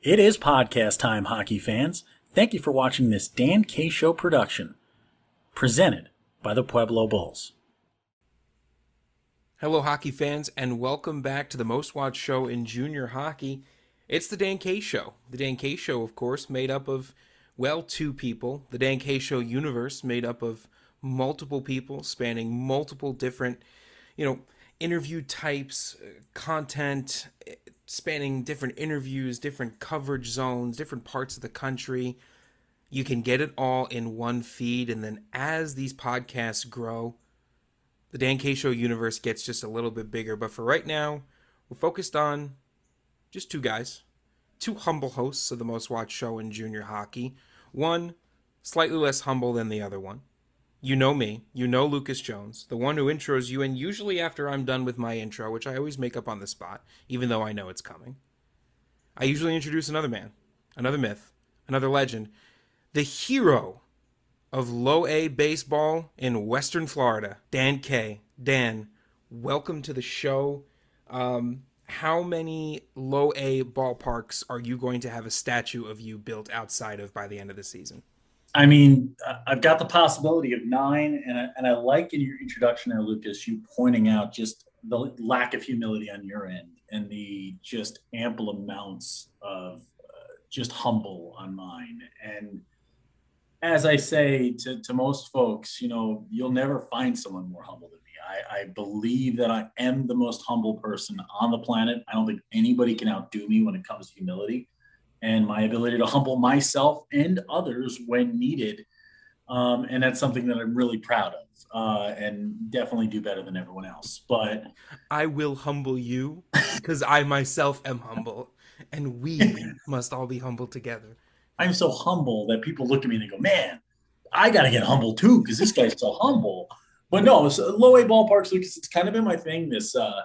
It is podcast time, hockey fans. Thank you for watching this Dan K Show production, presented by the Pueblo Bulls. Hello, hockey fans, and welcome back to the most watched show in junior hockey. It's the Dan K Show. The Dan K Show, of course, made up of, well, two people. The Dan K Show universe, made up of multiple people spanning multiple different, you know, interview types, uh, content, spanning different interviews, different coverage zones, different parts of the country. You can get it all in one feed. And then as these podcasts grow, the Dan K Show universe gets just a little bit bigger. But for right now, we're focused on just two guys, two humble hosts of the most watched show in junior hockey. One slightly less humble than the other one. You know me. You know Lucas Jones, the one who intros you, and usually after I'm done with my intro, which I always make up on the spot, even though I know it's coming, I usually introduce another man, another myth, another legend, the hero of low A baseball in Western Florida, Dan K. Dan, welcome to the show. Um, how many low A ballparks are you going to have a statue of you built outside of by the end of the season? I mean, I've got the possibility of nine, and I, and I like in your introduction there, Lucas, you pointing out just the lack of humility on your end and the just ample amounts of uh, just humble on mine. And as I say to, to most folks, you know, you'll never find someone more humble than me. I, I believe that I am the most humble person on the planet. I don't think anybody can outdo me when it comes to humility and my ability to humble myself and others when needed. Um, and that's something that I'm really proud of uh, and definitely do better than everyone else. But I will humble you because I myself am humble, and we must all be humble together. I'm so humble that people look at me and they go, man, I got to get humble too because this guy's so humble. But no, so low A ballparks, Lucas, it's kind of been my thing this uh,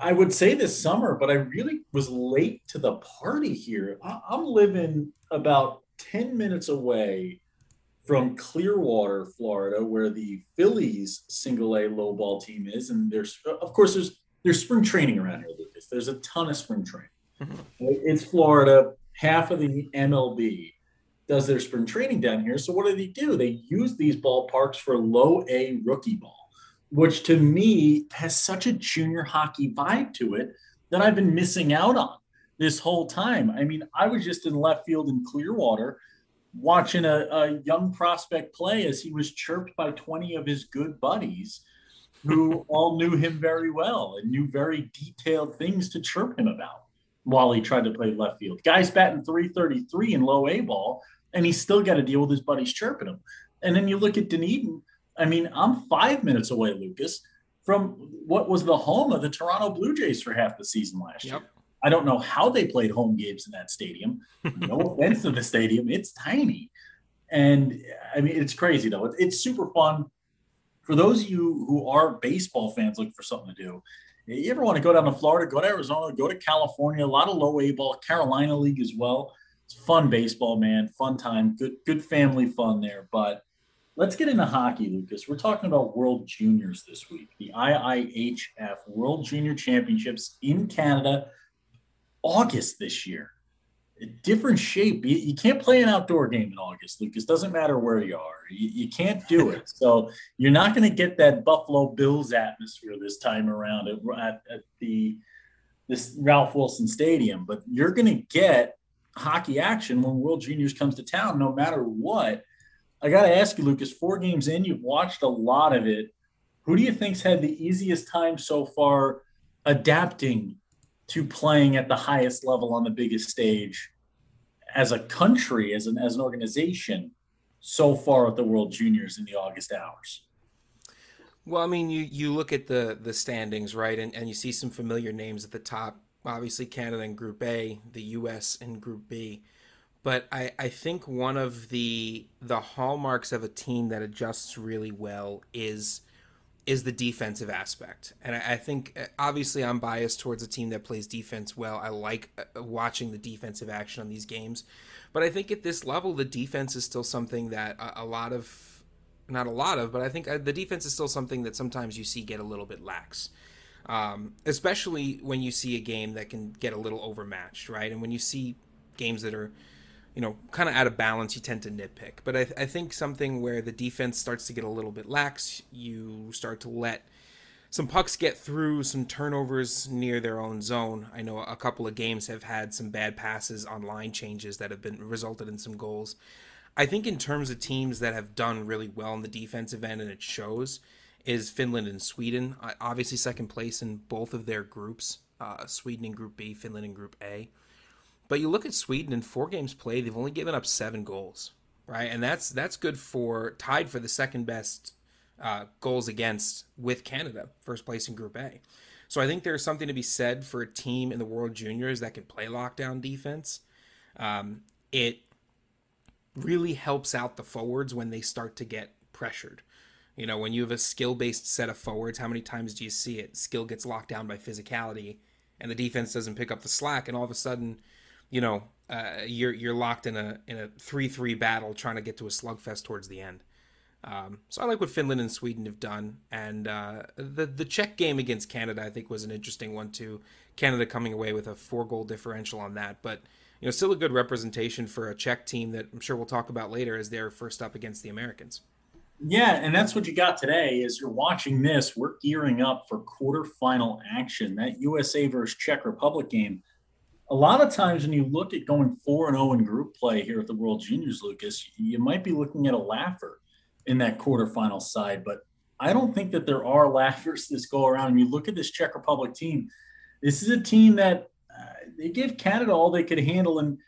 I would say this summer, but I really was late to the party here. I'm living about 10 minutes away from Clearwater, Florida, where the Phillies single A low ball team is. And there's, of course, there's there's spring training around here, Lucas. There's a ton of spring training. Mm-hmm. It's Florida. Half of the MLB does their spring training down here. So what do they do? They use these ballparks for low A rookie ball which to me has such a junior hockey vibe to it that I've been missing out on this whole time. I mean, I was just in left field in Clearwater watching a, a young prospect play as he was chirped by 20 of his good buddies who all knew him very well and knew very detailed things to chirp him about while he tried to play left field. Guy's batting 333 in low A ball, and he's still got to deal with his buddies chirping him. And then you look at Dunedin, I mean, I'm five minutes away, Lucas, from what was the home of the Toronto Blue Jays for half the season last yep. year. I don't know how they played home games in that stadium. No offense to the stadium, it's tiny. And I mean, it's crazy though. It's, it's super fun. For those of you who are baseball fans looking for something to do, you ever want to go down to Florida, go to Arizona, go to California, a lot of low A ball, Carolina League as well. It's fun baseball, man. Fun time, good, good family fun there. But Let's get into hockey, Lucas. We're talking about World Juniors this week, the IIHF World Junior Championships in Canada, August this year. A different shape. You, you, can't play an outdoor game in August, Lucas. Doesn't matter where you are. You, you can't do it. so you're not going to get that Buffalo Bills atmosphere this time around at, at, at the this Ralph Wilson Stadium, but you're going to get hockey action when World Juniors comes to town, no matter what I got to ask you, Lucas, four games in, you've watched a lot of it. Who do you think's had the easiest time so far adapting to playing at the highest level on the biggest stage as a country, as an as an organization, so far at the World Juniors in the August hours? Well, I mean, you you look at the the standings, right, and and you see some familiar names at the top. Obviously, Canada in Group A, the U.S. in Group B but I, I think one of the the hallmarks of a team that adjusts really well is is the defensive aspect. And I, I think uh, obviously I'm biased towards a team that plays defense well. I like uh, watching the defensive action on these games, but I think at this level the defense is still something that a, a lot of not a lot of, but I think uh, the defense is still something that sometimes you see get a little bit lax. Um, especially when you see a game that can get a little overmatched, right? And when you see games that are, you know, kind of out of balance, you tend to nitpick. But I, I think something where the defense starts to get a little bit lax, you start to let some pucks get through, some turnovers near their own zone. I know a couple of games have had some bad passes on line changes that have been resulted in some goals. I think in terms of teams that have done really well in the defensive end and it shows is Finland and Sweden. Obviously second place in both of their groups. Uh, Sweden in Group B, Finland in Group A. But you look at Sweden in four games played, they've only given up seven goals, right? And that's that's good for tied for the second best uh, goals against with Canada, first place in Group A. So I think there's something to be said for a team in the World Juniors that can play lockdown defense. Um, it really helps out the forwards when they start to get pressured. You know, when you have a skill based set of forwards, how many times do you see it? Skill gets locked down by physicality, and the defense doesn't pick up the slack, and all of a sudden, you know, uh, you're you're locked in a in a three three battle trying to get to a slugfest towards the end. Um, so I like what Finland and Sweden have done, and uh, the the Czech game against Canada I think was an interesting one too. Canada coming away with a four goal differential on that, but you know still a good representation for a Czech team that I'm sure we'll talk about later as they're first up against the Americans. Yeah, and that's what you got today. As you're watching this, we're gearing up for quarterfinal action. That USA versus Czech Republic game. A lot of times when you look at going four and zero oh in group play here at the World Juniors, Lucas, you might be looking at a laugher in that quarterfinal side. But I don't think that there are laughers this go around. And you look at this Czech Republic team, this is a team that uh, they gave Canada all they could handle. And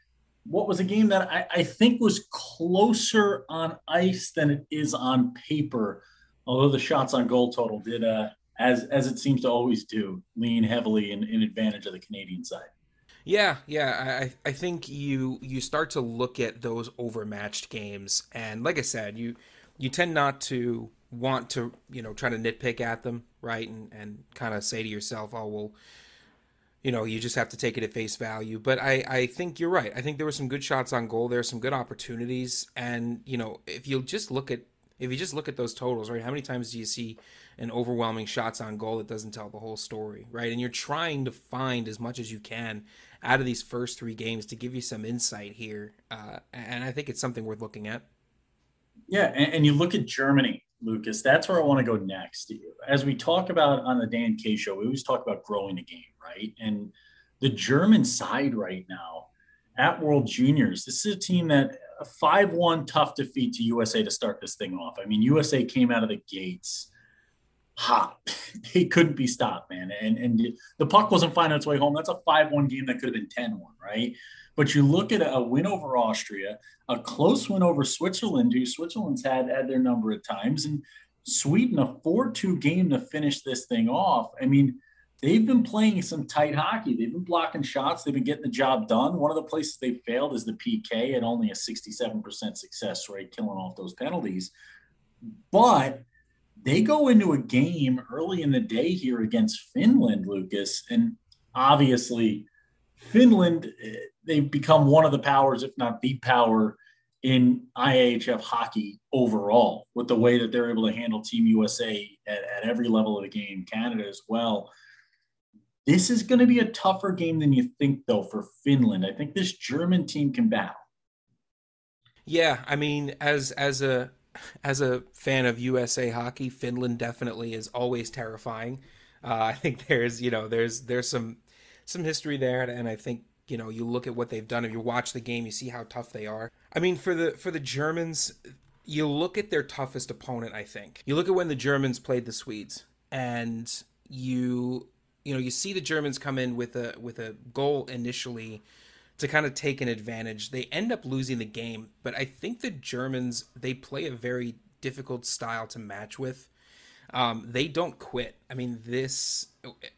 what was a game that I, I, think was closer on ice than it is on paper, although the shots on goal total did, uh, as as it seems to always do, lean heavily in, in advantage of the Canadian side. Yeah, yeah, I I think you you start to look at those overmatched games, and like I said, you you tend not to want to you know try to nitpick at them right and and kind of say to yourself oh well you know you just have to take it at face value. But i i think you're right. I think there were some good shots on goal. There are some good opportunities. And you know if you just look at if you just look at those totals right how many times do you see an overwhelming shots on goal that doesn't tell the whole story right? And you're trying to find as much as you can out of these first three games to give you some insight here uh, and i think it's something worth looking at yeah, and, and, you look at Germany, Lucas. That's where I want to go next. As we talk about on the Dan K show, we always talk about growing the game, right? And the German side right now at World Juniors, this is a team that a five-one tough defeat to USA to start this thing off. I mean, USA came out of the gates hot. they couldn't be stopped, man. And and the puck wasn't finding its way home. That's a five-one game that could have been 10-1, right? But you look at a win over Austria, a close win over Switzerland, who Switzerland's had had their number of times, and Sweden a 4-2 game to finish this thing off. I mean, they've been playing some tight hockey. They've been blocking shots. They've been getting the job done. One of the places they failed is the PK at only a 67% success rate, killing off those penalties. But they go into a game early in the day here against Finland, Lucas, and obviously Finland, eh, they've become one of the powers, if not the power, in IIHF hockey overall, with the way that they're able to handle Team USA at, at every level of the game, Canada as well. This is going to be a tougher game than you think, though, for Finland. I think this German team can battle. Yeah, I mean, as as a as a fan of USA hockey, Finland definitely is always terrifying. Uh, I think there's you know there's there's some some history there, and I think you know you look at what they've done. If you watch the game, you see how tough they are. I mean, for the for the Germans, you look at their toughest opponent. I think you look at when the Germans played the Swedes, and you you know you see the Germans come in with a with a goal initially to kind of take an advantage. They end up losing the game, but I think the Germans they play a very difficult style to match with. Um, they don't quit. I mean, this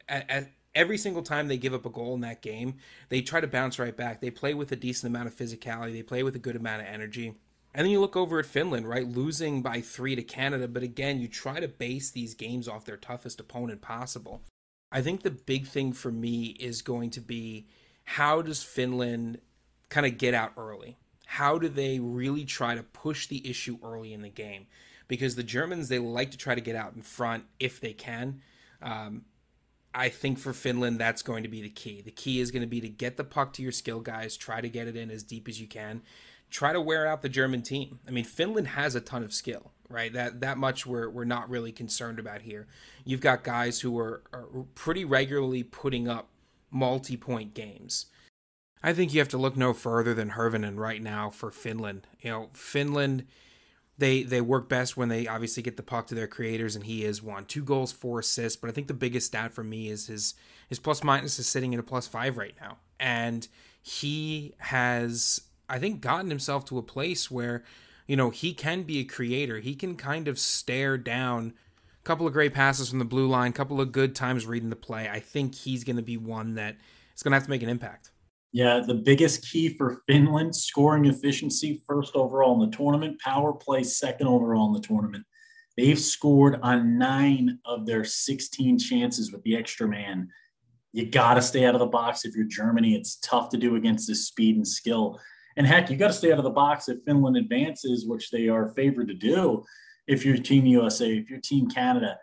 at, at, every single time they give up a goal in that game, they try to bounce right back. They play with a decent amount of physicality. They play with a good amount of energy. And then you look over at Finland, right? Losing by three to Canada. But again, you try to base these games off their toughest opponent possible. I think the big thing for me is going to be how does Finland kind of get out early? How do they really try to push the issue early in the game? Because the Germans, they like to try to get out in front if they can. Um, I think for Finland, that's going to be the key. The key is going to be to get the puck to your skill guys, try to get it in as deep as you can, try to wear out the German team. I mean, Finland has a ton of skill, right? That that much we're we're not really concerned about here. You've got guys who are, are pretty regularly putting up multi-point games. I think you have to look no further than Hirvonen right now for Finland. You know, Finland they they work best when they obviously get the puck to their creators, and he is one. Two goals, four assists. But I think the biggest stat for me is his his plus minus is sitting at a plus five right now, and he has I think gotten himself to a place where you know he can be a creator. He can kind of stare down couple of great passes from the blue line, couple of good times reading the play. I think he's going to be one that is going to have to make an impact. Yeah, the biggest key for Finland scoring efficiency, first overall in the tournament, power play, second overall in the tournament. They've scored on nine of their 16 chances with the extra man. You got to stay out of the box if you're Germany. It's tough to do against this speed and skill. And heck, you got to stay out of the box if Finland advances, which they are favored to do. If you're Team USA, if you're Team Canada,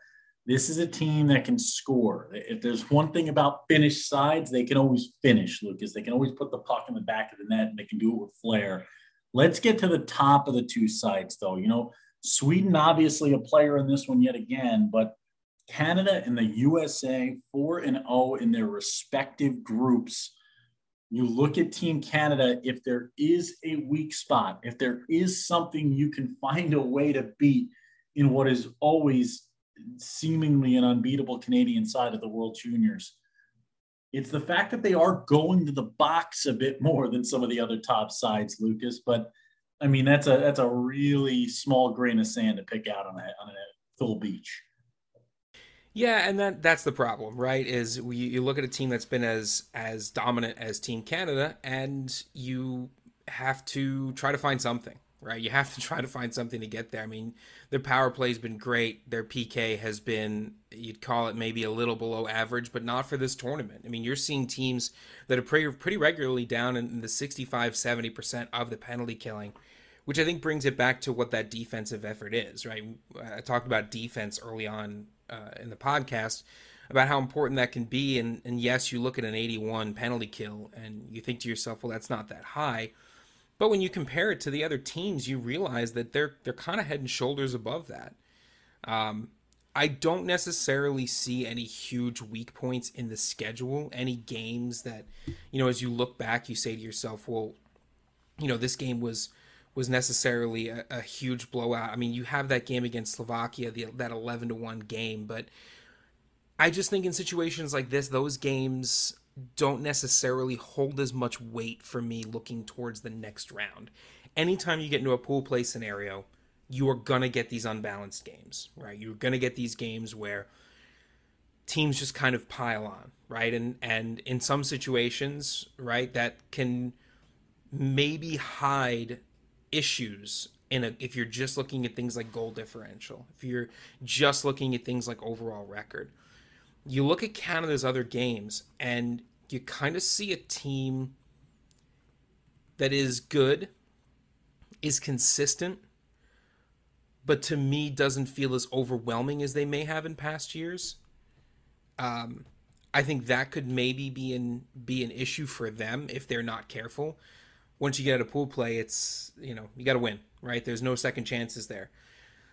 this is a team that can score. If there's one thing about Finnish sides, they can always finish, Lucas. They can always put the puck in the back of the net and they can do it with flair. Let's get to the top of the two sides, though. You know, Sweden, obviously a player in this one yet again, but Canada and the USA 4 and 0 in their respective groups. You look at Team Canada, if there is a weak spot, if there is something you can find a way to beat in what is always seemingly an unbeatable Canadian side of the World Juniors. It's the fact that they are going to the box a bit more than some of the other top sides, Lucas. But I mean, that's a that's a really small grain of sand to pick out on a on a full beach. Yeah, and that that's the problem, right? Is we, you look at a team that's been as as dominant as Team Canada, and you have to try to find something right? You have to try to find something to get there. I mean, their power play's been great. Their PK has been, you'd call it maybe a little below average, but not for this tournament. I mean, you're seeing teams that are pretty, pretty regularly down in the 65, 70% of the penalty killing, which I think brings it back to what that defensive effort is, right? I talked about defense early on uh, in the podcast about how important that can be. And, and yes, you look at an 81 penalty kill and you think to yourself, well, that's not that high but when you compare it to the other teams, you realize that they're they're kind of head and shoulders above that. Um, I don't necessarily see any huge weak points in the schedule, any games that, you know, as you look back, you say to yourself, well, you know, this game was was necessarily a, a huge blowout. I mean, you have that game against Slovakia, the, that eleven to one game, but I just think in situations like this, those games don't necessarily hold as much weight for me looking towards the next round. Anytime you get into a pool play scenario, you are going to get these unbalanced games, right? You're going to get these games where teams just kind of pile on, right? And and in some situations, right, that can maybe hide issues in a if you're just looking at things like goal differential, if you're just looking at things like overall record you look at Canada's other games and you kind of see a team that is good, is consistent, but to me doesn't feel as overwhelming as they may have in past years. Um, I think that could maybe be an be an issue for them if they're not careful. Once you get out of pool play, it's you know you got to win, right? There's no second chances there.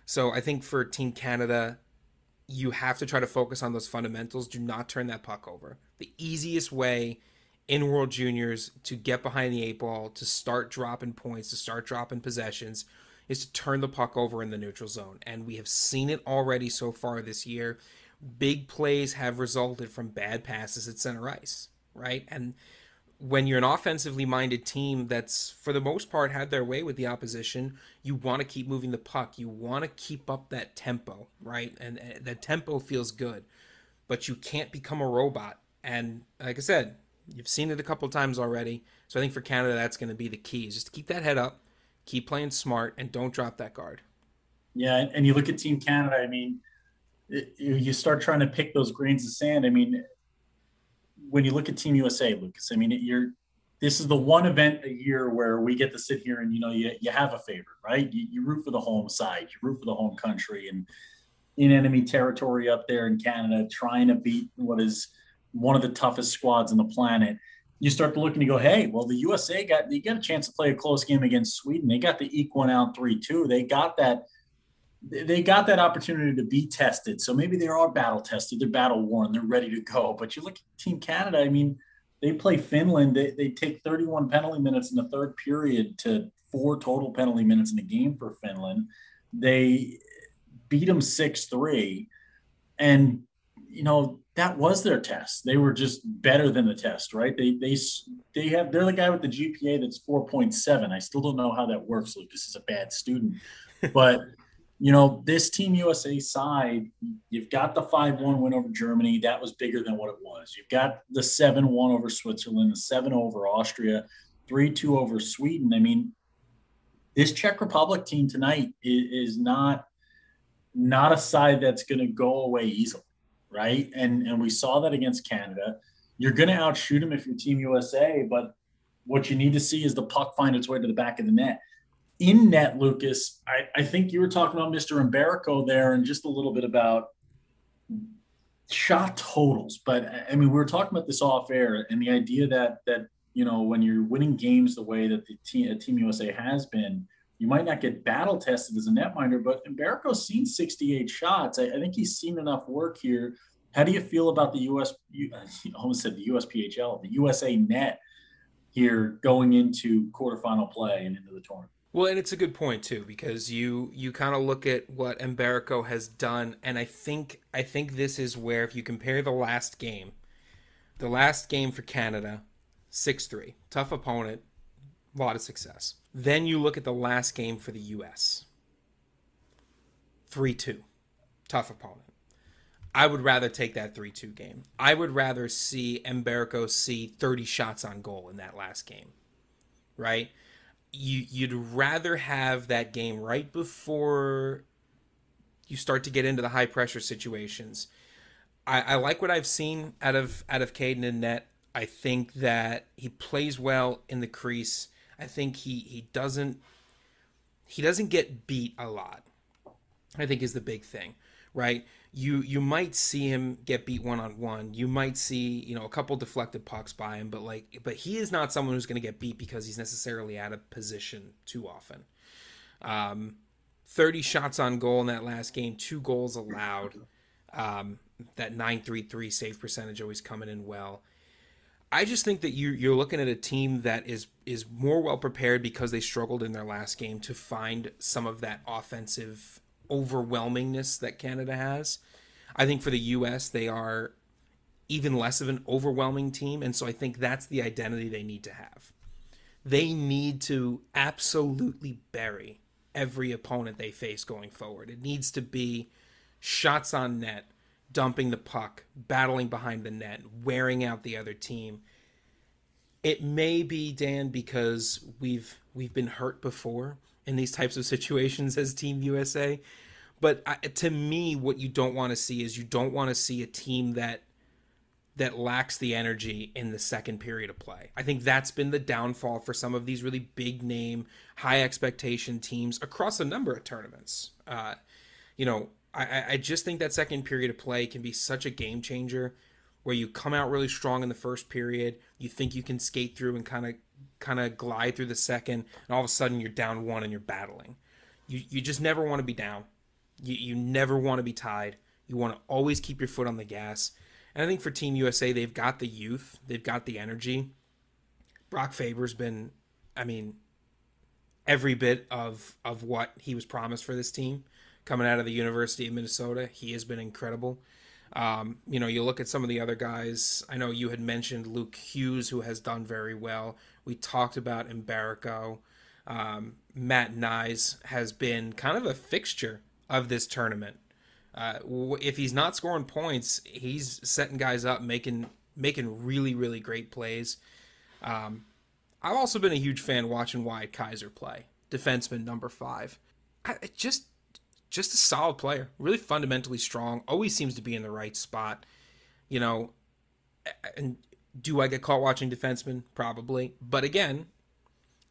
So I think for Team Canada, you have to try to focus on those fundamentals. Do not turn that puck over. The easiest way in World Juniors to get behind the eight ball, to start dropping points, to start dropping possessions, is to turn the puck over in the neutral zone. And we have seen it already so far this year. Big plays have resulted from bad passes at center ice, right? And when you're an offensively minded team that's for the most part had their way with the opposition, you want to keep moving the puck. You want to keep up that tempo, right? And uh, the tempo feels good, but you can't become a robot. And like I said, you've seen it a couple times already. So I think for Canada, that's going to be the key: is just keep that head up, keep playing smart, and don't drop that guard. Yeah, and you look at Team Canada. I mean, you start trying to pick those grains of sand. I mean, when you look at Team USA, Lucas, I mean, you're this is the one event a year where we get to sit here and you know you, you have a favorite, right? You, you root for the home side, you root for the home country, and in enemy territory up there in Canada, trying to beat what is one of the toughest squads on the planet. You start to look and you go, hey, well, the USA got they got a chance to play a close game against Sweden. They got the eke one out three two. They got that they got that opportunity to be tested. So maybe they are battle tested, they're battle worn, they're ready to go. But you look at Team Canada, I mean, they play Finland. They, they take 31 penalty minutes in the third period to four total penalty minutes in the game for Finland. They beat them 6 3. And, you know, that was their test. They were just better than the test, right? They, they, they have, they're the guy with the GPA that's 4.7. I still don't know how that works. Lucas is a bad student, but you know, this Team USA side, you've got the 5 1 win over Germany. That was bigger than what it was. You've got the 7 1 over Switzerland, the 7 over Austria, 3 2 over Sweden. I mean, this Czech Republic team tonight is, not not a side that's going to go away easily, right? And and we saw that against Canada. You're going to outshoot them if you're Team USA, but what you need to see is the puck find its way to the back of the net in net, Lucas, I, I think you were talking about Mr. Mbereko there and just a little bit about shot totals. But I mean, we were talking about this off air and the idea that that you know when you're winning games the way that the uh, team, team USA has been, you might not get battle tested as a netminder. But Mbereko's seen 68 shots. I, I, think he's seen enough work here. How do you feel about the US? You almost said the USPHL, the USA net here going into quarterfinal play and into the tournament. Well, and it's a good point too because you you kind of look at what Mbereko has done, and I think I think this is where if you compare the last game, the last game for Canada, six three, tough opponent, a lot of success. Then you look at the last game for the U.S. Three two, tough opponent. I would rather take that 3 2 game. I would rather see Mbereko see 30 shots on goal in that last game, right? You you'd rather have that game right before you start to get into the high pressure situations. I, I like what I've seen out of out of Kaidan in net. I think that he plays well in the crease. I think he he doesn't he doesn't get beat a lot. I think is the big thing, right? You you might see him get beat one on one. You might see you know a couple deflected pucks by him, but like but he is not someone who's going to get beat because he's necessarily out of position too often. Um, Thirty shots on goal in that last game, two goals allowed. Um, that nine three three save percentage always coming in well. I just think that you you're looking at a team that is is more well prepared because they struggled in their last game to find some of that offensive overwhelmingness that Canada has. I think for the US, they are even less of an overwhelming team. And so I think that's the identity they need to have. They need to absolutely bury every opponent they face going forward. It needs to be shots on net, dumping the puck, battling behind the net, wearing out the other team. It may be Dan because we've we've been hurt before in these types of situations as Team USA. But I, to me, what you don't want to see is you don't want to see a team that that lacks the energy in the second period of play. I think that's been the downfall for some of these really big name, high expectation teams across a number of tournaments. Uh, you know, I, I just think that second period of play can be such a game changer where you come out really strong in the first period, you think you can skate through and kind of kind of glide through the second, and all of a sudden you're down one and you're battling. You you just never want to be down. You you never want to be tied. You want to always keep your foot on the gas. And I think for Team USA, they've got the youth, they've got the energy. Brock Faber's been, I mean, every bit of of what he was promised for this team coming out of the University of Minnesota. He has been incredible. Um, you know, you look at some of the other guys. I know you had mentioned Luke Hughes, who has done very well. We talked about Mbereko. Um, Matt Knies has been kind of a fixture of this tournament. Uh, if he's not scoring points, he's setting guys up, making making really really great plays. Um, I've also been a huge fan watching Wyatt Kaiser play, defenseman number five. I, just just a solid player, really fundamentally strong. Always seems to be in the right spot. You know, and do I get caught watching defensemen? Probably, but again,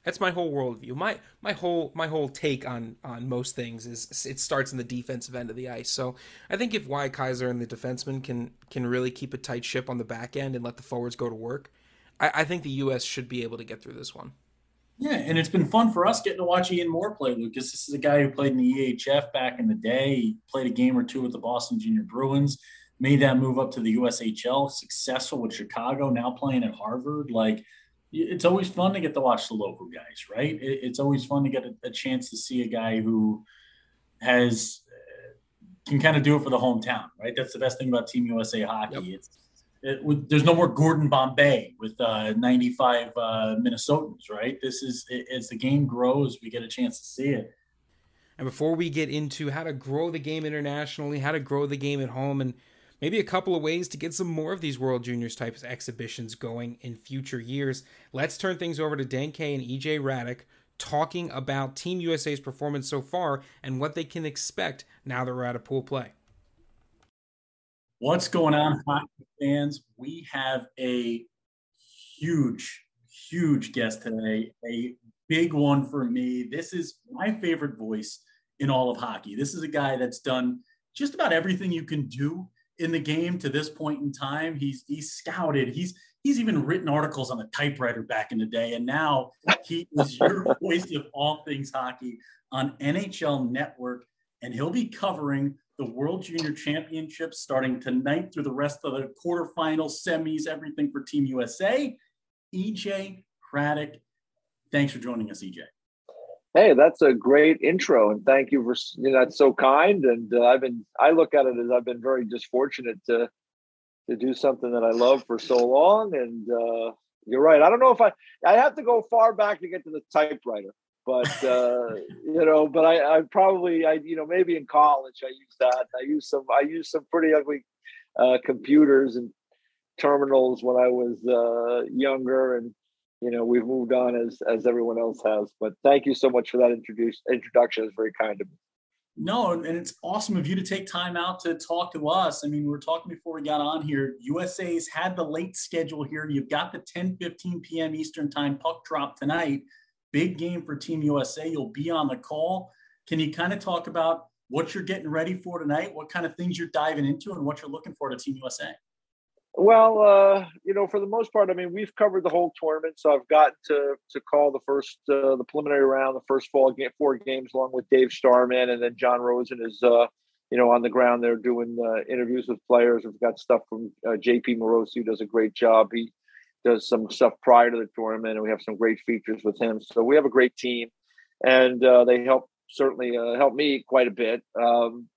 That's my whole worldview. My my whole my whole take on on most things is it starts in the defensive end of the ice. So I think if Wyatt Kaiser and the defensemen can can really keep a tight ship on the back end and let the forwards go to work, I, I think the U.S. should be able to get through this one. Yeah, and it's been fun for us getting to watch Ian Moore play, Lucas. This is a guy who played in the EHF back in the day. He played a game or two with the Boston Junior Bruins, made that move up to the USHL, successful with Chicago, now playing at Harvard. Like it's always fun to get to watch the local guys, right? It's always fun to get a, a chance to see a guy who has uh, can kind of do it for the hometown, right? That's the best thing about Team USA hockey. Yep. It's it, there's no more Gordon Bombay with uh, 95 uh, Minnesotans, right? This is as the game grows, we get a chance to see it. And before we get into how to grow the game internationally, how to grow the game at home, and maybe a couple of ways to get some more of these World Juniors types exhibitions going in future years. Let's turn things over to Dan and EJ Hradek talking about Team USA's performance so far and what they can expect now that we're out of pool play. What's going on, hockey fans? We have a huge, huge guest today, a big one for me. This is my favorite voice in all of hockey. This is a guy that's done just about everything you can do in the game to this point in time. He's he's scouted. He's he's even written articles on the typewriter back in the day, and now he is your voice of all things hockey on NHL Network, and he'll be covering the World Junior Championships starting tonight through the rest of the quarterfinals, semis, everything for Team USA. EJ Hradek, thanks for joining us, EJ. Hey, that's a great intro, and thank you for you know, that's so kind. And uh, I've been I look at it as I've been very just fortunate to to do something that I love for so long. And uh, you're right. I don't know if I I have to go far back to get to the typewriter, but uh, you know, but I, I probably I you know maybe in college I used that. I used some I used some pretty ugly uh, computers and terminals when I was uh, younger and you know we've moved on as as everyone else has but thank you so much for that introduce introduction. It's very kind of me no and it's awesome of you to take time out to talk to us. I mean we were talking before we got on here usa's had the late schedule here. You've got the 10 15 p.m eastern time puck drop tonight big game for team usa you'll be on the call can you kind of talk about what you're getting ready for tonight what kind of things you're diving into and what you're looking for to team usa well, uh, you know, for the most part, I mean, we've covered the whole tournament, so I've gotten to to call the first uh, the preliminary round, the first four, game, four games, along with Dave Starman, and then John Rosen is, uh, you know, on the ground there doing uh, interviews with players. We've got stuff from uh, JP Morosi, who does a great job. He does some stuff prior to the tournament, and we have some great features with him. So we have a great team, and uh, they help certainly help me quite a bit. Um,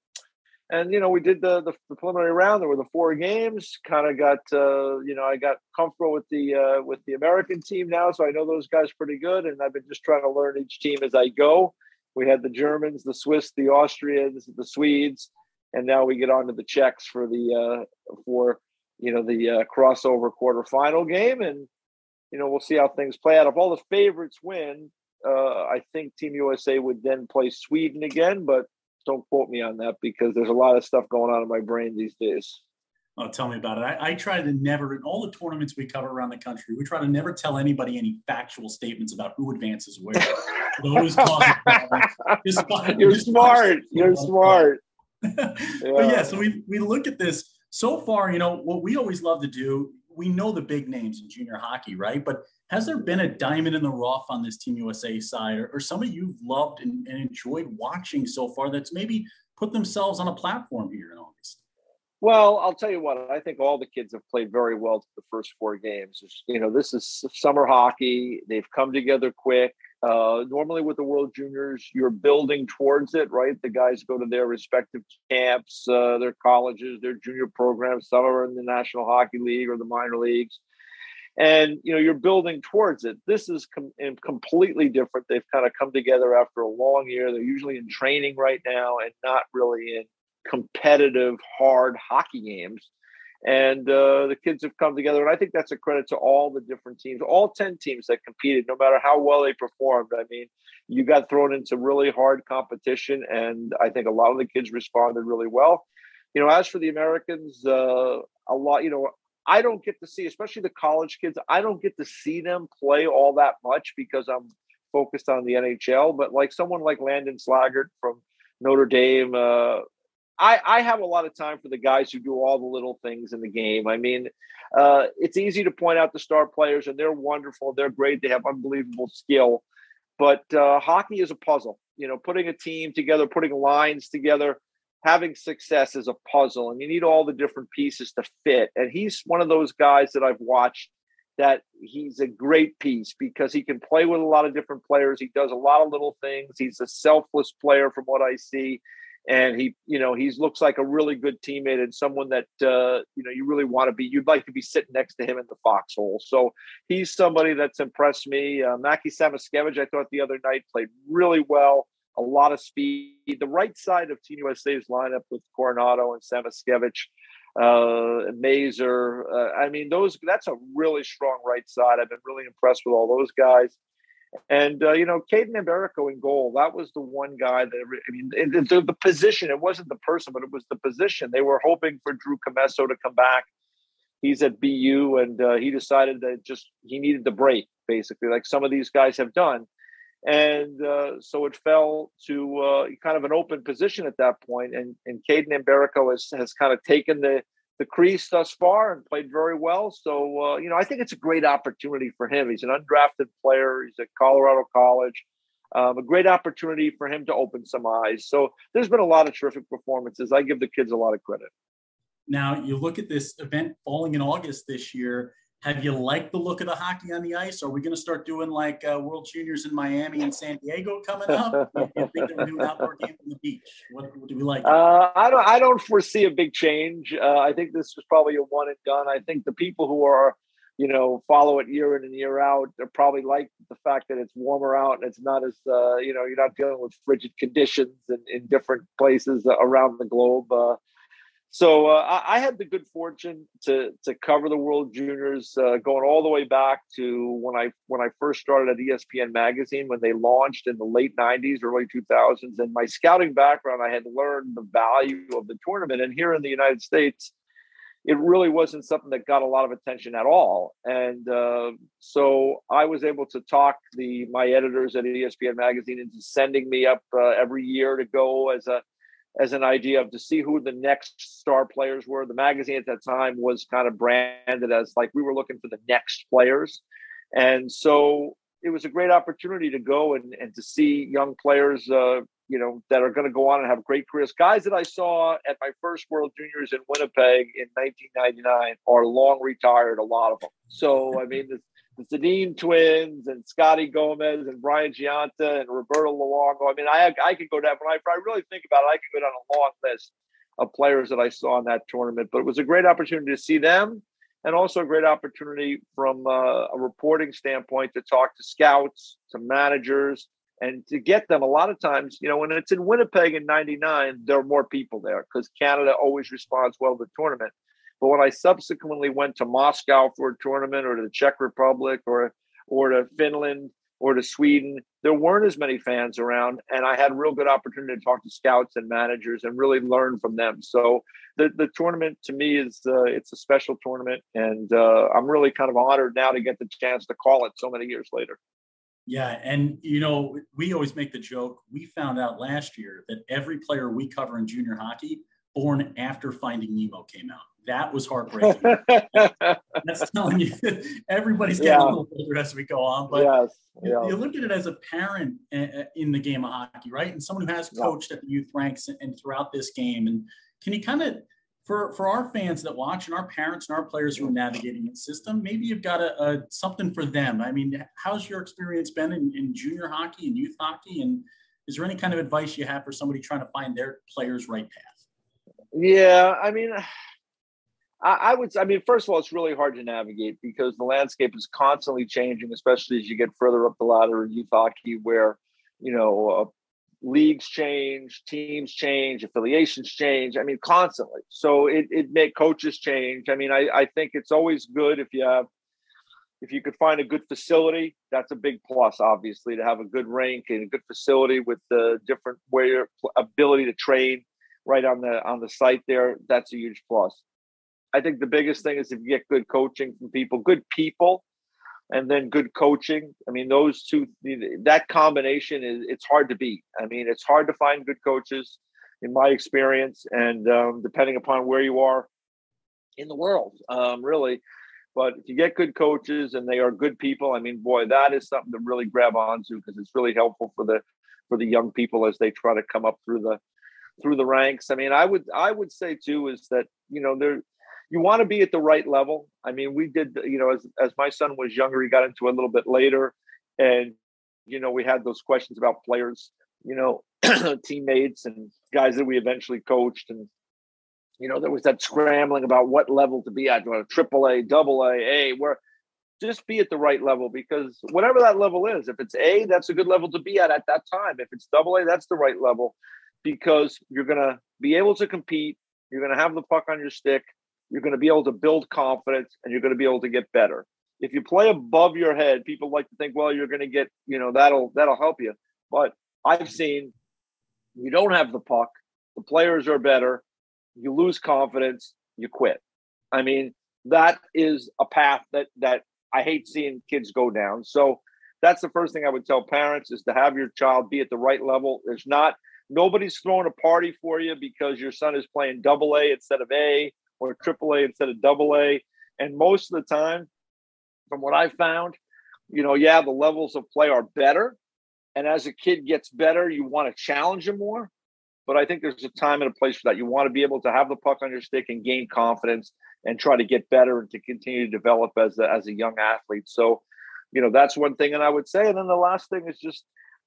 and you know we did the, the, the preliminary round there were the four games kind of got uh, you know i got comfortable with the uh, with the american team now so i know those guys pretty good and i've been just trying to learn each team as i go we had the germans the swiss the austrians the swedes and now we get on to the czechs for the uh, for you know the uh, crossover quarterfinal game and you know we'll see how things play out if all the favorites win uh, i think team usa would then play sweden again but don't quote me on that because there's a lot of stuff going on in my brain these days. Oh, tell me about it. I, I, try to never, in all the tournaments we cover around the country, we try to never tell anybody any factual statements about who advances where. Those You're smart. You're smart. yeah. But yeah, so we, we look at this so far, you know, what we always love to do, we know the big names in junior hockey, right? But has there been a diamond in the rough on this Team USA side, or, or somebody you've loved and, and, enjoyed watching so far that's maybe put themselves on a platform here in August? Well, I'll tell you what, I think all the kids have played very well the first four games. You know, this is summer hockey. They've come together quick. Uh, normally, with the World Juniors, you're building towards it, right? The guys go to their respective camps, uh, their colleges, their junior programs. Some are in the National Hockey League or the minor leagues. And you know you're building towards it. This is com- completely different. They've kind of come together after a long year. They're usually in training right now and not really in competitive hard hockey games and uh, the kids have come together and i think that's a credit to all the different teams all 10 teams that competed no matter how well they performed i mean you got thrown into really hard competition and i think a lot of the kids responded really well you know as for the americans uh, a lot you know I don't get to see, especially the college kids, I don't get to see them play all that much because I'm focused on the NHL. But like someone like Landon Slaggert from Notre Dame, uh, I, I have a lot of time for the guys who do all the little things in the game. I mean, uh, it's easy to point out the star players, and they're wonderful. They're great. They have unbelievable skill. But uh, hockey is a puzzle. You know, putting a team together, putting lines together, having success is a puzzle, and you need all the different pieces to fit. And he's one of those guys that I've watched that he's a great piece because he can play with a lot of different players. He does a lot of little things. He's a selfless player from what I see and he you know he looks like a really good teammate and someone that uh, you know you really want to be you'd like to be sitting next to him in the foxhole. So he's somebody that's impressed me. Uh, Mackie Samoskevich I thought the other night played really well a lot of speed. The right side of Team USA's lineup with Coronato and Samoskevich uh, Mazur uh, I mean those that's a really strong right side. I've been really impressed with all those guys and uh, you know, Kaidan Mbereko in goal. That was the one guy that I mean, the, the, position. It wasn't the person, but it was the position. They were hoping for Drew Commesso to come back. He's at BU, and uh, he decided that just he needed the break, basically, like some of these guys have done. And uh, so it fell to uh, kind of an open position at that point, and and Kaidan Mbereko has has kind of taken the the crease thus far and played very well. So, uh, you know, I think it's a great opportunity for him. He's an undrafted player, he's at Colorado College. Um, a great opportunity for him to open some eyes. So, there's been a lot of terrific performances. I give the kids a lot of credit. Now, you look at this event falling in August this year, have you liked the look of the hockey on the ice? Are we going to start doing like uh, World Juniors in Miami and San Diego coming up? you think we're doing outdoor games on the beach? What, what do we like? Uh, I don't. I don't foresee a big change. Uh, I think this was probably a one and done. I think the people who are, you know, follow it year in and year out, they probably like the fact that it's warmer out and it's not as, uh, you know, you're not dealing with frigid conditions in, in different places around the globe. So uh, I, I, had the good fortune to to cover the World Juniors, uh, going all the way back to when I when I first started at ESPN magazine when they launched in the late '90s, early 2000s. And my scouting background, I had learned the value of the tournament. And here in the United States, it really wasn't something that got a lot of attention at all. And uh, so I was able to talk the my editors at ESPN magazine into sending me up uh, every year to go as a as an idea of to see who the next star players were. The magazine at that time was kind of branded as like we were looking for the next players. And so it was a great opportunity to go and, and to see young players, uh, you know, that are going to go on and have great careers. Guys that I saw at my first World Juniors in Winnipeg in 1999 are long retired, a lot of them. So, I mean, the Sedin twins and Scotty Gomez and Brian Gionta and Roberto Luongo. I mean, I I could go down, but I, I really think about it, I could go down a long list of players that I saw in that tournament. But it was a great opportunity to see them, and also a great opportunity from uh, a reporting standpoint to talk to scouts, to managers, and to get them. A lot of times, you know, when it's in Winnipeg in '99, there are more people there because Canada always responds well to the tournament. But when I subsequently went to Moscow for a tournament or to the Czech Republic or or to Finland or to Sweden, there weren't as many fans around, and I had a real good opportunity to talk to scouts and managers and really learn from them. So the the tournament to me is uh, it's a special tournament, and uh, I'm really kind of honored now to get the chance to call it so many years later. Yeah, and you know we always make the joke. We found out last year that every player we cover in junior hockey born after Finding Nemo came out that was heartbreaking. That's telling you everybody's getting yeah. a little older as we go on. But yes. yeah. you look at it as a parent uh, uh, in the game of hockey, right? And someone who has coached yeah. at the youth ranks and throughout this game. And can you kind of for for our fans that watch and our parents and our players who are navigating the system, maybe you've got a, a something for them. I mean, how's your experience been in, in junior hockey and youth hockey? And is there any kind of advice you have for somebody trying to find their player's right path? Yeah, I mean, I, I would. I mean, first of all, it's really hard to navigate because the landscape is constantly changing, especially as you get further up the ladder in youth hockey, where you know uh, leagues change, teams change, affiliations change. I mean, constantly. So it it make coaches change. I mean, I I think it's always good if you have if you could find a good facility, that's a big plus, obviously, to have a good rink and a good facility with the different way ability to train right on the on the site there. That's a huge plus. I think the biggest thing is if you get good coaching from people, good people and then good coaching. I mean, those two, that combination is it's hard to beat. I mean, it's hard to find good coaches, in my experience, and um, depending upon where you are in the world, um, really. But if you get good coaches and they are good people, I mean, boy, that is something to really grab onto because it's really helpful for the for the young people as they try to come up through the through the ranks. I mean, I would I would say too is that you know there you want to be at the right level. I mean, we did you know as as my son was younger, he got into a little bit later, and you know we had those questions about players, you know, teammates and guys that we eventually coached, and you know there was that scrambling about what level to be at, triple A, double A, A, where just be at the right level because whatever that level is, if it's A, that's a good level to be at at that time. If it's double A, that's the right level because you're going to be able to compete. You're going to have the puck on your stick. You're going to be able to build confidence and you're going to be able to get better. If you play above your head, people like to think, well, you're going to get, you know, that'll that'll help you. But I've seen you don't have the puck, the players are better, you lose confidence, you quit. I mean, that is a path that that I hate seeing kids go down. So that's the first thing I would tell parents is to have your child be at the right level. There's not nobody's throwing a party for you because your son is playing double A instead of A or triple A instead of double A. And most of the time, from what I've found, you know, yeah, the levels of play are better. And as a kid gets better, you want to challenge him more. But I think there's a time and a place for that. You want to be able to have the puck on your stick and gain confidence and try to get better and to continue to develop as a, as a young athlete. So, you know, that's one thing. And I would say, and then the last thing is just,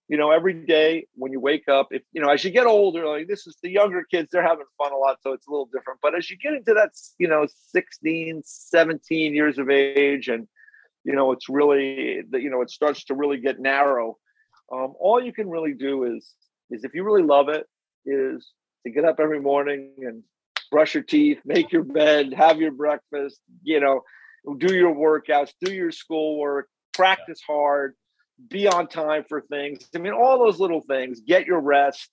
you know, every day when you wake up, if you know, as you get older, like this is the younger kids, they're having fun a lot, so it's a little different. But as you get into that, you know, 16, 17 years of age, and you know, it's really that you know, it starts to really get narrow. Um, all you can really do is is if you really love it, is to get up every morning and brush your teeth, make your bed, have your breakfast, you know, do your workouts, do your schoolwork, practice hard be on time for things. I mean, all those little things. Get your rest,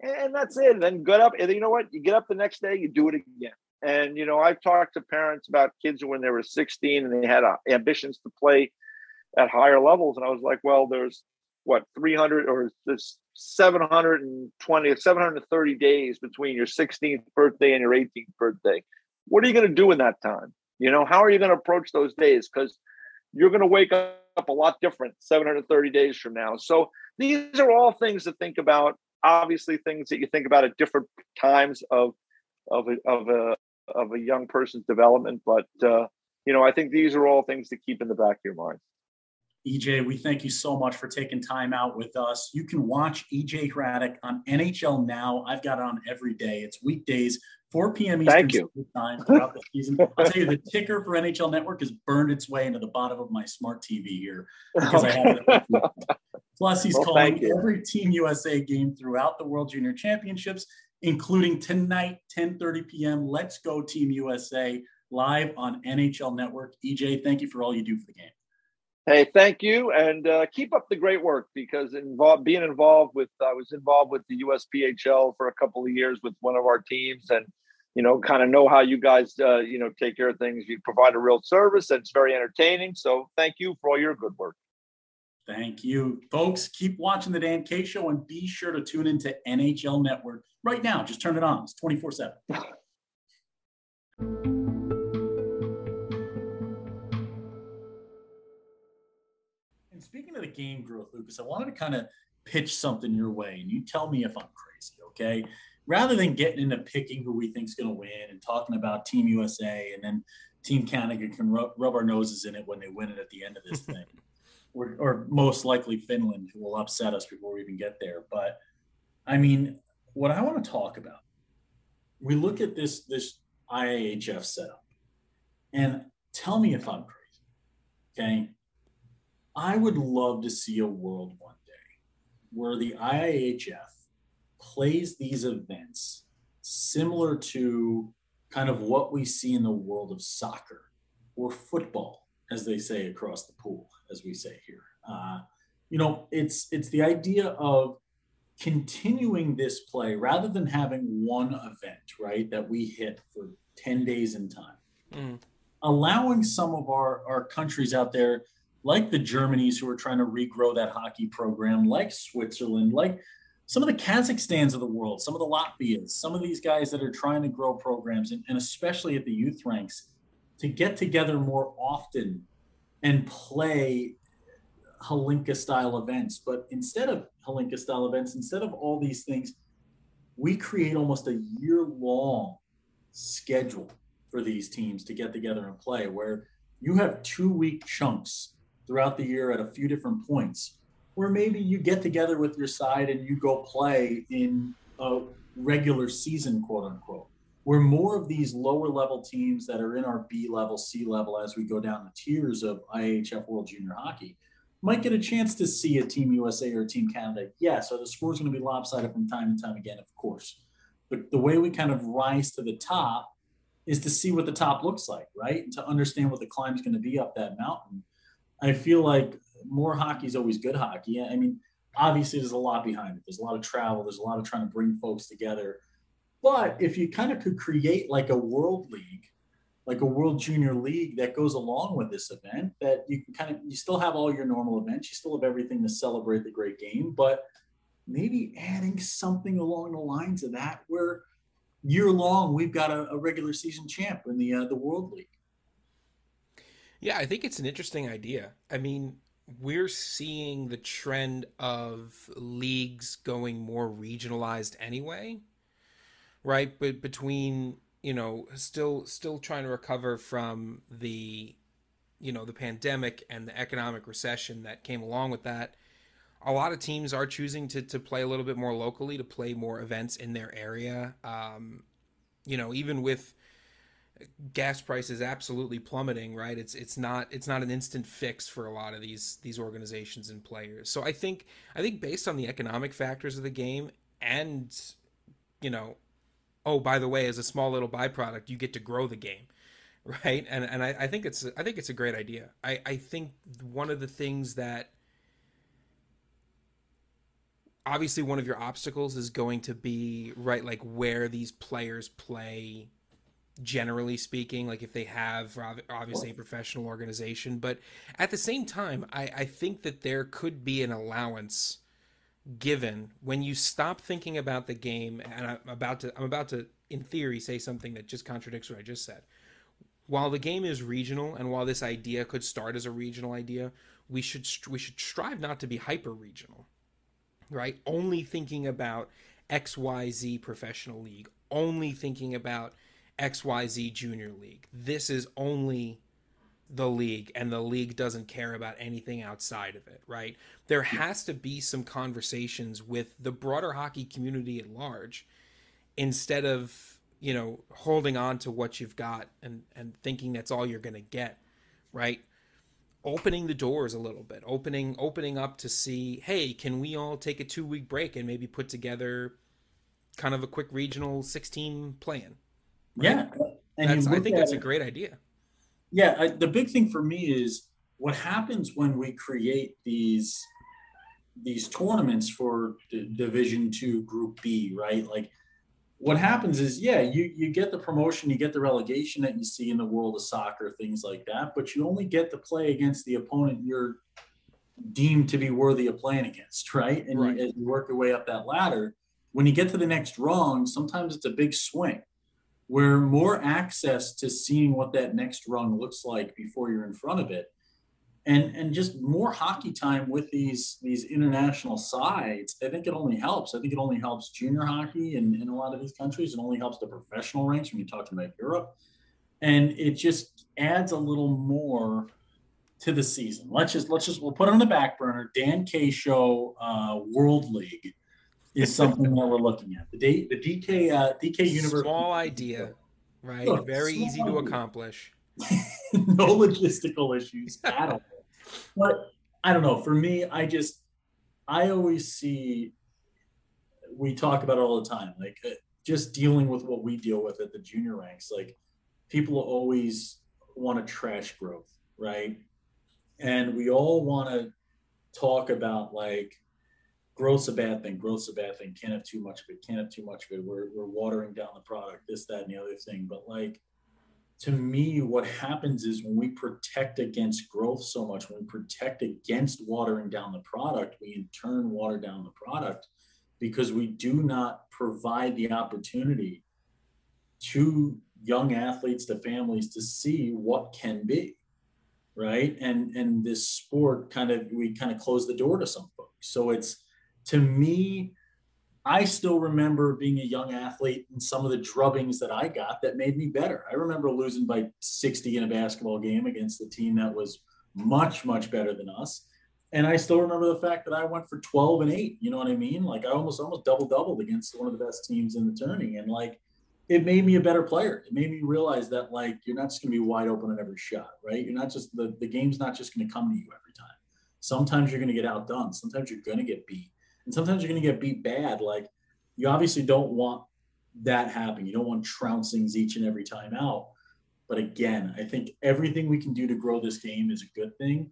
and that's it. And then get up, and you know what? You get up the next day, you do it again. And you know, I've talked to parents about kids when they were 16 and they had uh, ambitions to play at higher levels, and I was like, well, there's what 300 or there's 720 730 days between your 16th birthday and your 18th birthday. What are you going to do in that time? You know, how are you going to approach those days? Because you're going to wake up up a lot different 730 days from now. So these are all things to think about. Obviously, things that you think about at different times of of a, of a of a young person's development. But uh, you know, I think these are all things to keep in the back of your mind. EJ, we thank you so much for taking time out with us. You can watch EJ Hradek on NHL Now. I've got it on every day. It's weekdays, 4 p.m. Eastern time throughout the season. I'll tell you, the ticker for NHL Network has burned its way into the bottom of my smart TV here because I have it. Plus, he's well, calling every Team USA game throughout the World Junior Championships, including tonight, 10:30 p.m. Let's go Team USA live on NHL Network. EJ, thank you for all you do for the game. Hey, thank you, and uh, keep up the great work. Because involved, being involved with, I was involved with the USPHL for a couple of years with one of our teams, and you know, kind of know how you guys, uh, you know, take care of things. You provide a real service, and it's very entertaining. So, thank you for all your good work. Thank you, folks. Keep watching the Dan K Show, and be sure to tune into NHL Network right now. Just turn it on; it's twenty four seven. And speaking of the game growth, Lucas, I wanted to kind of pitch something your way, and you tell me if I'm crazy, okay? Rather than getting into picking who we think is going to win and talking about Team USA and then Team Canada can rub, rub our noses in it when they win it at the end of this thing, or, or most likely Finland, who will upset us before we even get there. But I mean, what I want to talk about, we look at this this IIHF setup, and tell me if I'm crazy, okay? I would love to see a world one day where the IIHF plays these events similar to kind of what we see in the world of soccer or football, as they say across the pool, as we say here. Uh, you know, it's it's the idea of continuing this play rather than having one event, right, that we hit for 10 days in time. Mm. Allowing some of our, our countries out there like the Germanys who are trying to regrow that hockey program, like Switzerland, like some of the Kazakhstans of the world, some of the Latvias, some of these guys that are trying to grow programs, and, and especially at the youth ranks, to get together more often and play Hlinka style events. But instead of Hlinka style events, instead of all these things, we create almost a year long schedule for these teams to get together and play where you have two week chunks throughout the year at a few different points where maybe you get together with your side and you go play in a regular season, quote unquote. Where more of these lower level teams that are in our B level, C level, as we go down the tiers of IHF World Junior Hockey, might get a chance to see a Team USA or a Team Canada. Yes, are the scores going to be lopsided from time to time again? Of course. But the way we kind of rise to the top is to see what the top looks like, right? And to understand what the climb is going to be up that mountain. I feel like more hockey is always good hockey. I mean, obviously there's a lot behind it. There's a lot of travel. There's a lot of trying to bring folks together. But if you kind of could create like a world league, like a world junior league that goes along with this event, that you can kind of you still have all your normal events, you still have everything to celebrate the great game, but maybe adding something along the lines of that where year long we've got a, a regular season champ in the uh, the world league. Yeah, I think it's an interesting idea. I mean, we're seeing the trend of leagues going more regionalized anyway right? But between you know still still trying to recover from the you know the pandemic and the economic recession that came along with that a lot of teams are choosing to, to play a little bit more locally to play more events in their area. Um, you know even with gas prices absolutely plummeting right? It's it's not it's not an instant fix for a lot of these these organizations and players. So i think i think based on the economic factors of the game and you know oh by the way as a small little byproduct you get to grow the game right? And and i, I think it's i think it's a great idea. I i think one of the things that obviously one of your obstacles is going to be right like where these players play generally speaking like if they have obviously a professional organization but at the same time I, I think that there could be an allowance given when you stop thinking about the game and i'm about to i'm about to in theory say something that just contradicts what i just said. While the game is regional and while this idea could start as a regional idea we should we should strive not to be hyper regional right? Only thinking about xyz professional league only thinking about XYZ Junior League. This is only the league, and the league doesn't care about anything outside of it, right? There has to be some conversations with the broader hockey community at large instead of, you know, holding on to what you've got and, and thinking that's all you're going to get, right? opening the doors a little bit opening opening up to see hey can we all take a two week break and maybe put together kind of a quick regional 16 plan yeah, and I think that's a great idea. Yeah, I, the big thing for me is what happens when we create these these tournaments for D- Division Two, Group B, right? Like, what happens is, yeah, you you get the promotion, you get the relegation that you see in the world of soccer, things like that, but you only get to play against the opponent you're deemed to be worthy of playing against, right? And right. You, as you work your way up that ladder, when you get to the next rung, sometimes it's a big swing where more access to seeing what that next rung looks like before you're in front of it. And and just more hockey time with these these international sides i think it only helps. I think it only helps junior hockey in, in a lot of these countries. It only helps the professional ranks when you're talking about europe. And it just adds a little more to the season. Let's just let's just we'll put it on the back burner. Dan k show uh, world league is something that we're looking at. The D, the DK uh, DK Universe. Small idea, right? Look, Very easy idea. to accomplish. no logistical issues at all. But I don't know. For me, I just I always see. We talk about it all the time, like uh, just dealing with what we deal with at the junior ranks. Like people always want to trash growth, right? And we all want to talk about like growth's a bad thing. Growth's a bad thing. Can't have too much of it. Can't have too much of it. We're, we're watering down the product, this, that, and the other thing. But like, to me, what happens is when we protect against growth so much, when we protect against watering down the product, we in turn water down the product because we do not provide the opportunity to young athletes to families to see what can be right and and this sport kind of we kind of close the door to some folks so it's to me I still remember being a young athlete and some of the drubbings that I got that made me better. I remember losing by 60 in a basketball game against a team that was much, much better than us. And I still remember the fact that I went for 12 and 8. You know what I mean? Like I almost almost double doubled against one of the best teams in the tourney. And like it made me a better player. It made me realize that like you're not just gonna be wide open on every shot, right? You're not just the, the game's not just gonna come to you every time. Sometimes you're gonna get outdone. Sometimes you're gonna get beat and sometimes you're going to get beat bad. Like you obviously don't want that happen. You don't want trouncings each and every time out. But again, I think everything we can do to grow this game is a good thing.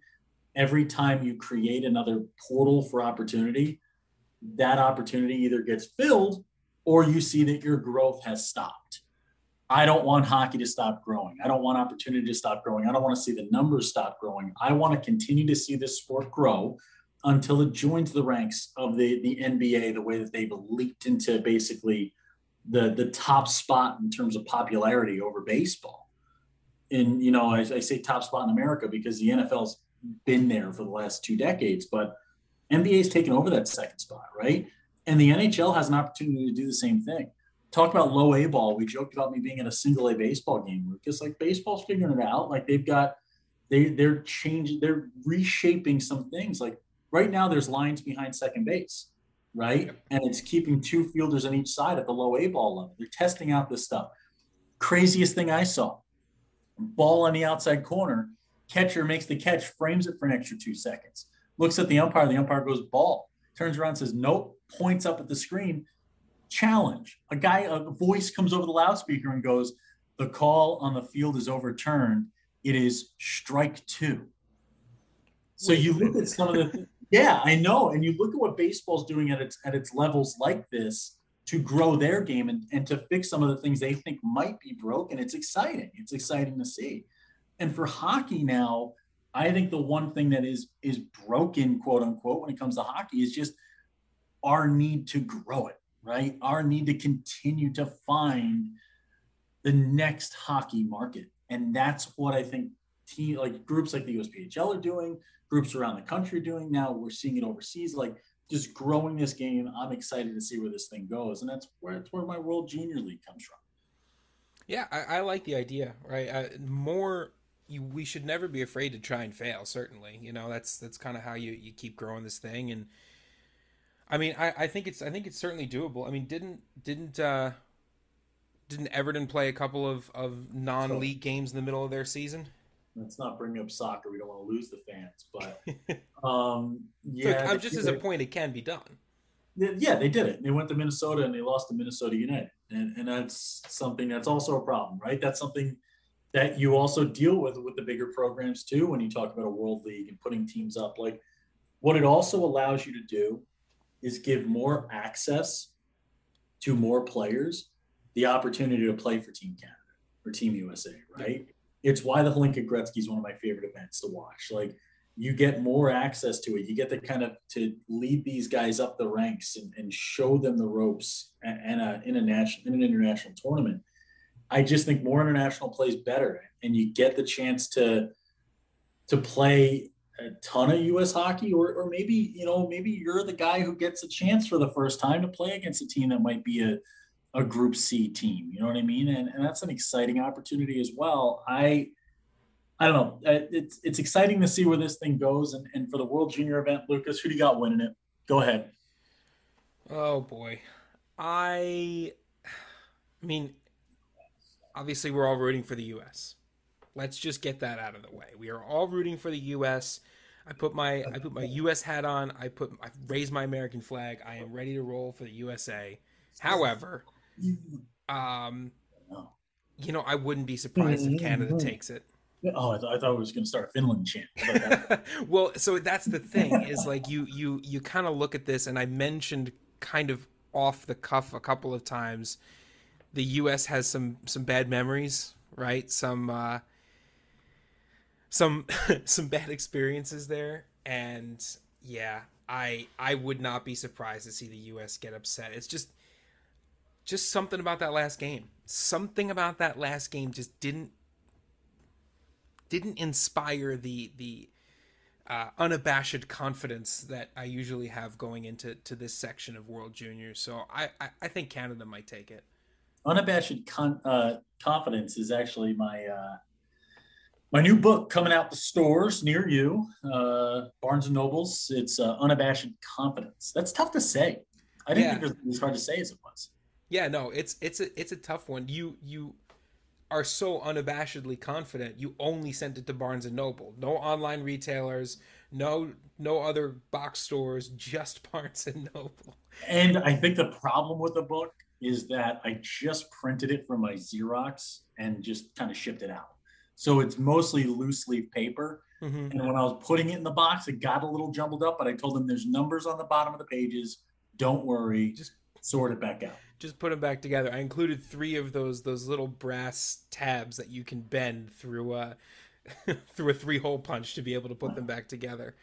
Every time you create another portal for opportunity, that opportunity either gets filled or you see that your growth has stopped. I don't want hockey to stop growing. I don't want opportunity to stop growing. I don't want to see the numbers stop growing. I want to continue to see this sport grow until it joins the ranks of the, the NBA, the way that they've leaped into basically the, the top spot in terms of popularity over baseball. And, you know, I, I say top spot in America because the NFL's been there for the last two decades, but NBA's taken over that second spot, right? And the NHL has an opportunity to do the same thing. Talk about low A ball. We joked about me being in a single A baseball game, Lucas. Like baseball's figuring it out. Like they've got, they they're changing, they're reshaping some things. Like Right now, there's lines behind second base, right? And it's keeping two fielders on each side at the low A ball level. They're testing out this stuff. Craziest thing I saw ball on the outside corner, catcher makes the catch, frames it for an extra two seconds, looks at the umpire, the umpire goes ball, turns around, says nope, points up at the screen, challenge. A guy, a voice comes over the loudspeaker and goes, the call on the field is overturned. It is strike two. So you look at some of the yeah, I know. And you look at what baseball's doing at its at its levels like this to grow their game and, and to fix some of the things they think might be broken. It's exciting. It's exciting to see. And for hockey now, I think the one thing that is is broken, quote unquote, when it comes to hockey is just our need to grow it, right? Our need to continue to find the next hockey market. And that's what I think team like groups like the USPHL are doing, groups around the country are doing now. We're seeing it overseas, like just growing this game. I'm excited to see where this thing goes, and that's where it's where my World Junior League comes from. Yeah, I, I like the idea. Right, uh, more. You, we should never be afraid to try and fail. Certainly, you know that's that's kind of how you, you keep growing this thing. And I mean, I, I think it's I think it's certainly doable. I mean, didn't didn't uh, didn't Everton play a couple of, of non league games in the middle of their season? Let's not bring up soccer. We don't want to lose the fans, but um, yeah, Look, I'm just as a point, it can be done. Yeah, they did it. They went to Minnesota and they lost to Minnesota United, and and that's something that's also a problem, right? That's something that you also deal with with the bigger programs too when you talk about a world league and putting teams up. Like what it also allows you to do is give more access to more players the opportunity to play for Team Canada or Team USA, right? It's why the Hlinka Gretzky is one of my favorite events to watch. Like you get more access to it. You get to kind of to lead these guys up the ranks and, and show them the ropes and a, in a national in an international tournament. I just think more international plays better, and you get the chance to to play a ton of U.S. hockey, or or maybe you know maybe you're the guy who gets a chance for the first time to play against a team that might be a a Group C team. You know what I mean? And, and that's an exciting opportunity as well. I I don't know. It's it's exciting to see where this thing goes. And, and for the World Junior event, Lucas, who do you got winning it? Go ahead. Oh boy, I I mean, obviously we're all rooting for the U.S. Let's just get that out of the way. We are all rooting for the U.S. I put my I put my U.S. hat on. I put I raise my American flag. I am ready to roll for the USA. However, um, you know, I wouldn't be surprised if Canada takes it. Oh, I, th- I thought it was going to start a Finland chant. well, so that's the thing is like you you you kind of look at this, and I mentioned kind of off the cuff a couple of times. The U.S. has some some bad memories, right? Some uh, some some bad experiences there, and yeah, I I would not be surprised to see the U.S. get upset. It's just just something about that last game. Something about that last game just didn't didn't inspire the the uh, unabashed confidence that I usually have going into to this section of World Juniors. So I, I, I think Canada might take it. Unabashed con- uh, confidence is actually my uh, my new book coming out the stores near you, uh, Barnes and Nobles. It's uh, unabashed confidence. That's tough to say. I didn't yeah. think it was as hard to say as it was. Yeah, no, it's it's a it's a tough one. You you are so unabashedly confident you only sent it to Barnes and Noble. No online retailers, no no other box stores, just Barnes and Noble. And I think the problem with the book is that I just printed it from my Xerox and just kind of shipped it out. So it's mostly loose leaf paper. Mm-hmm. And when I was putting it in the box, it got a little jumbled up, but I told them there's numbers on the bottom of the pages. Don't worry. Just sort it back out. Just put them back together. I included three of those those little brass tabs that you can bend through uh through a three hole punch to be able to put them back together.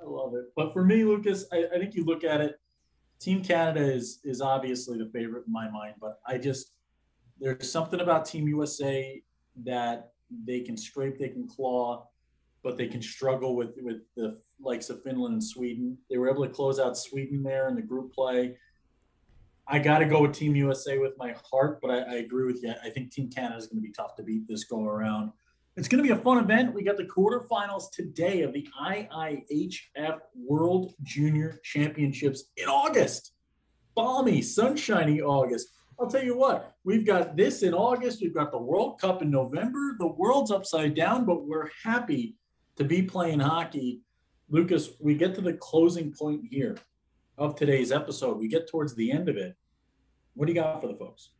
I love it. But for me, Lucas, I, I think you look at it. Team Canada is is obviously the favorite in my mind, but I just there's something about Team USA that they can scrape, they can claw, but they can struggle with with the likes of Finland and Sweden. They were able to close out Sweden there in the group play. I got to go with Team USA with my heart, but I, I agree with you. I think Team Canada is going to be tough to beat this go around. It's going to be a fun event. We got the quarterfinals today of the IIHF World Junior Championships in August. Balmy, sunshiny August. I'll tell you what, we've got this in August. We've got the World Cup in November. The world's upside down, but we're happy to be playing hockey. Lucas, we get to the closing point here of today's episode. We get towards the end of it. What do you got for the folks?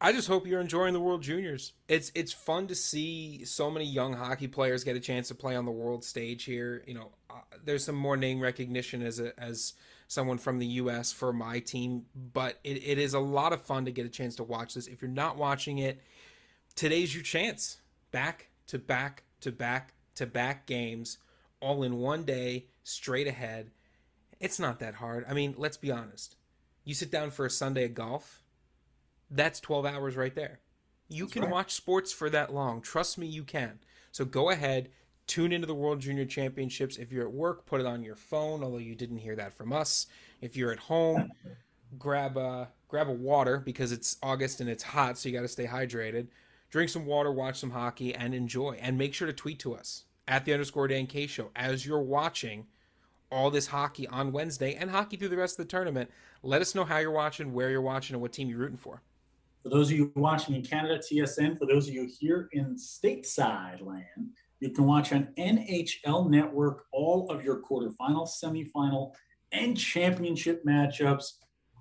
I just hope you're enjoying the World Juniors. It's it's fun to see so many young hockey players get a chance to play on the world stage here. You know, uh, there's some more name recognition as a, as someone from the U.S. for my team, but it, it is a lot of fun to get a chance to watch this. If you're not watching it, today's your chance. Back to back to back to back games, all in one day, straight ahead. It's not that hard. I mean, let's be honest. You sit down for a Sunday of golf, that's 12 hours right there. You that's can right. watch sports for that long. Trust me, you can. So go ahead, tune into the World Junior Championships. If you're at work, put it on your phone, although you didn't hear that from us. If you're at home, grab a grab a water because it's August and it's hot, so you got to stay hydrated. Drink some water, watch some hockey, and enjoy. And make sure to tweet to us at the underscore Dan K show as you're watching all this hockey on Wednesday and hockey through the rest of the tournament. Let us know how you're watching, where you're watching, and what team you're rooting for. For those of you watching in Canada, TSN. For those of you here in stateside land, you can watch on NHL Network all of your quarterfinal, semifinal, and championship matchups.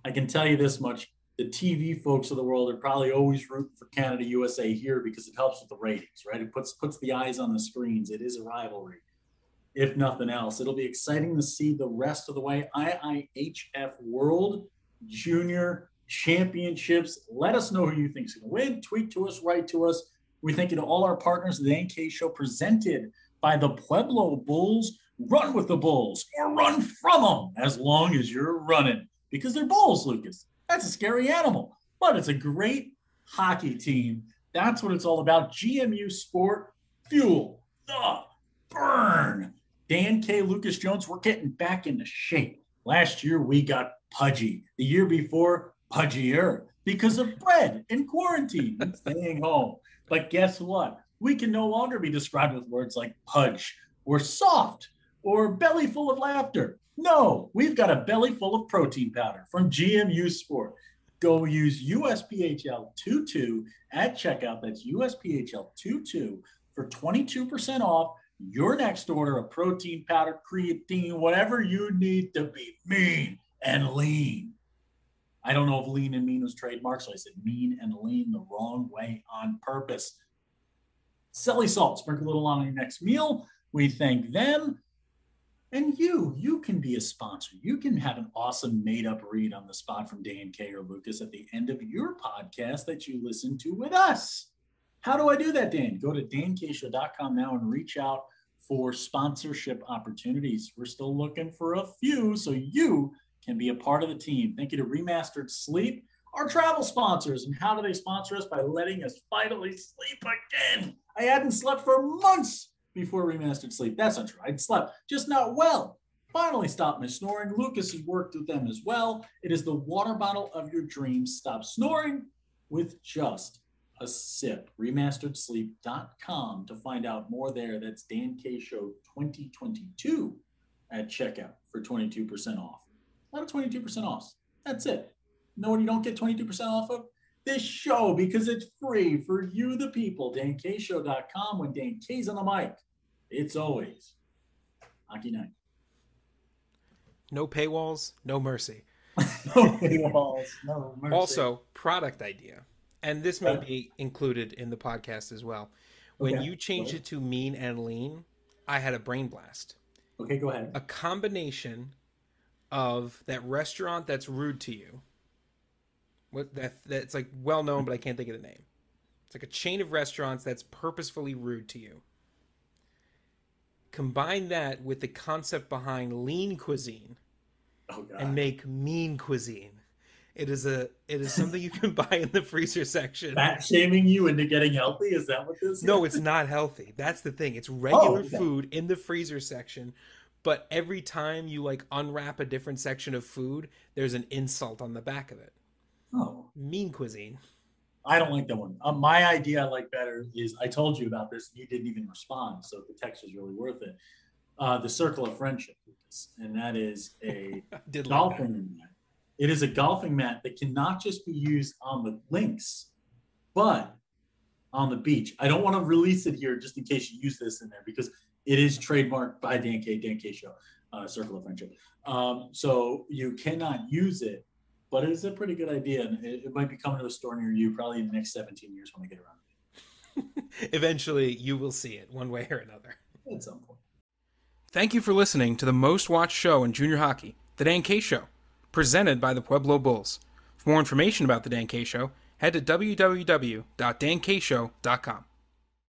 I can tell you this much the TV folks of the world are probably always rooting for Canada USA here because it helps with the ratings, right? It puts puts the eyes on the screens. It is a rivalry if nothing else. It'll be exciting to see the rest of the way. IIHF World Junior Championships. Let us know who you think is going to win. Tweet to us, write to us. We thank you to all our partners, the NK Show presented by the Pueblo Bulls. Run with the Bulls or run from them as long as you're running because they're Bulls, Lucas. That's a scary animal, but it's a great hockey team. That's what it's all about. GMU Sport Fuel the burn. Dan K. Lucas Jones, we're getting back into shape. Last year we got pudgy. The year before, pudgier because of bread and quarantine and staying home. But guess what? We can no longer be described with words like pudge or soft or belly full of laughter. No, we've got a belly full of protein powder from GMU Sport. Go use USPHL22 at checkout. That's USPHL22 for 22% off your next order of protein powder, creatine, whatever you need to be mean and lean. I don't know if lean and mean was trademarked, so I said mean and lean the wrong way on purpose. Selly salt, sprinkle a little on your next meal. We thank them. And you, you can be a sponsor. You can have an awesome made up read on the spot from Dan K or Lucas at the end of your podcast that you listen to with us. How do I do that, Dan? Go to dankshow.com now and reach out for sponsorship opportunities. We're still looking for a few so you can be a part of the team. Thank you to Remastered Sleep, our travel sponsors. And how do they sponsor us? By letting us finally sleep again. I hadn't slept for months before remastered sleep. That's not true. I'd slept, just not well. Finally stopped my snoring. Lucas has worked with them as well. It is the water bottle of your dreams. Stop snoring with just a sip. Remasteredsleep.com to find out more there. That's Dan K Show 2022 at checkout for 22% off. A lot of 22% off. That's it. know what you don't get 22% off of? this show because it's free for you, the people. DanKShow.com. When Dan K's on the mic, it's always hockey night. No paywalls, no mercy. no paywalls, no mercy. Also, product idea, and this may uh-huh. be included in the podcast as well. When okay. you changed it to mean and lean, I had a brain blast. Okay, go ahead. A combination of that restaurant that's rude to you what that that's like well known, but I can't think of the name. It's like a chain of restaurants that's purposefully rude to you. Combine that with the concept behind lean cuisine, oh, and make mean cuisine. It is a it is something you can buy in the freezer section. Fat shaming you into getting healthy? Is that what this? Is? No, it's not healthy. That's the thing. It's regular oh, okay. food in the freezer section, but every time you like unwrap a different section of food, there's an insult on the back of it. Oh, mean cuisine. I don't like that one. Uh, my idea I like better is I told you about this. You didn't even respond, so the text was really worth it. Uh, the circle of friendship, and that is a dolphin. like. It is a golfing mat that cannot just be used on the links, but on the beach. I don't want to release it here just in case you use this in there because it is trademarked by Dan K. Dan K. Show, uh, Circle of Friendship. Um, so you cannot use it but it's a pretty good idea, and it, it might be coming to a store near you probably in the next 17 years when I get around it. Eventually, you will see it one way or another. At some point. Thank you for listening to the most watched show in junior hockey, The Dan K Show, presented by the Pueblo Bulls. For more information about The Dan K Show, head to www.dankshow.com.